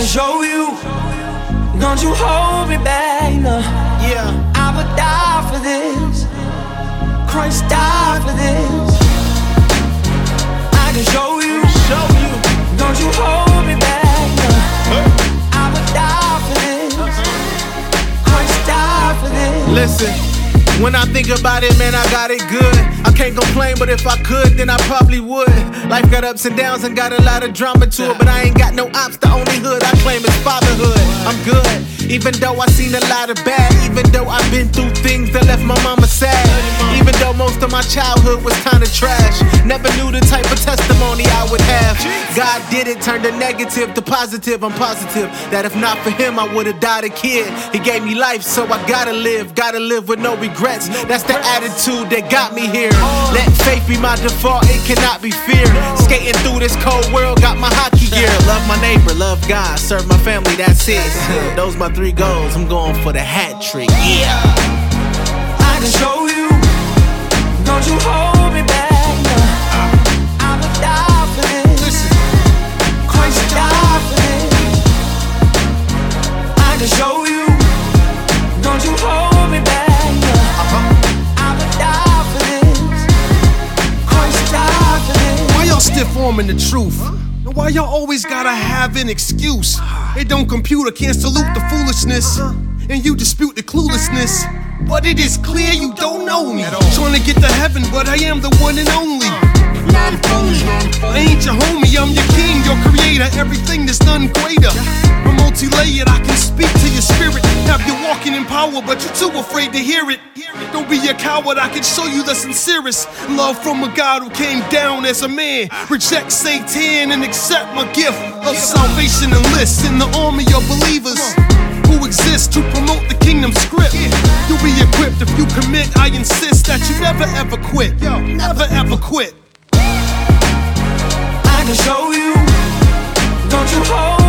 can show you. Don't you hold me back, no. Yeah. I would die for this. Christ died for this. I can show you. Show you. Don't you hold me back, no. I would die for this. Christ died for this. Listen. When I think about it, man, I got it good. I can't complain, but if I could, then I probably would. Life got ups and downs and got a lot of drama to it, but I ain't got no ops. The even though I seen a lot of bad. Even though I've been through things that left my mama sad. Even though most of my childhood was kinda trash. Never knew the type of testimony I would have. God did it, turned the negative to positive. I'm positive that if not for Him, I would've died a kid. He gave me life, so I gotta live. Gotta live with no regrets. That's the attitude that got me here. Let faith be my default, it cannot be feared. Skating through this cold world, got my hockey gear. Love neighbor, love God, serve my family, that's it. Those my three goals, I'm going for the hat trick. Yeah. I can show you. Don't you hold me back, no. I would die for this. Christ died for this. I can show you. Don't you hold me back. I would die for this. Christ died for this. Why y'all stiff arming the truth? And why y'all always gotta have an excuse? It don't compute or can't salute the foolishness. And you dispute the cluelessness. But it is clear you don't know me. Trying to get to heaven, but I am the one and only. I ain't your homie, I'm your king, your creator. Everything that's none greater. I'm multi-layered, I can speak to your spirit. Have you walking in power, but you're too afraid to hear it. A coward, I can show you the sincerest love from a God who came down as a man. Reject Satan and accept my gift of salvation and list in the army of believers who exist to promote the kingdom script. You'll be equipped if you commit. I insist that you never ever quit. Never ever quit. I can show you. Don't you hold.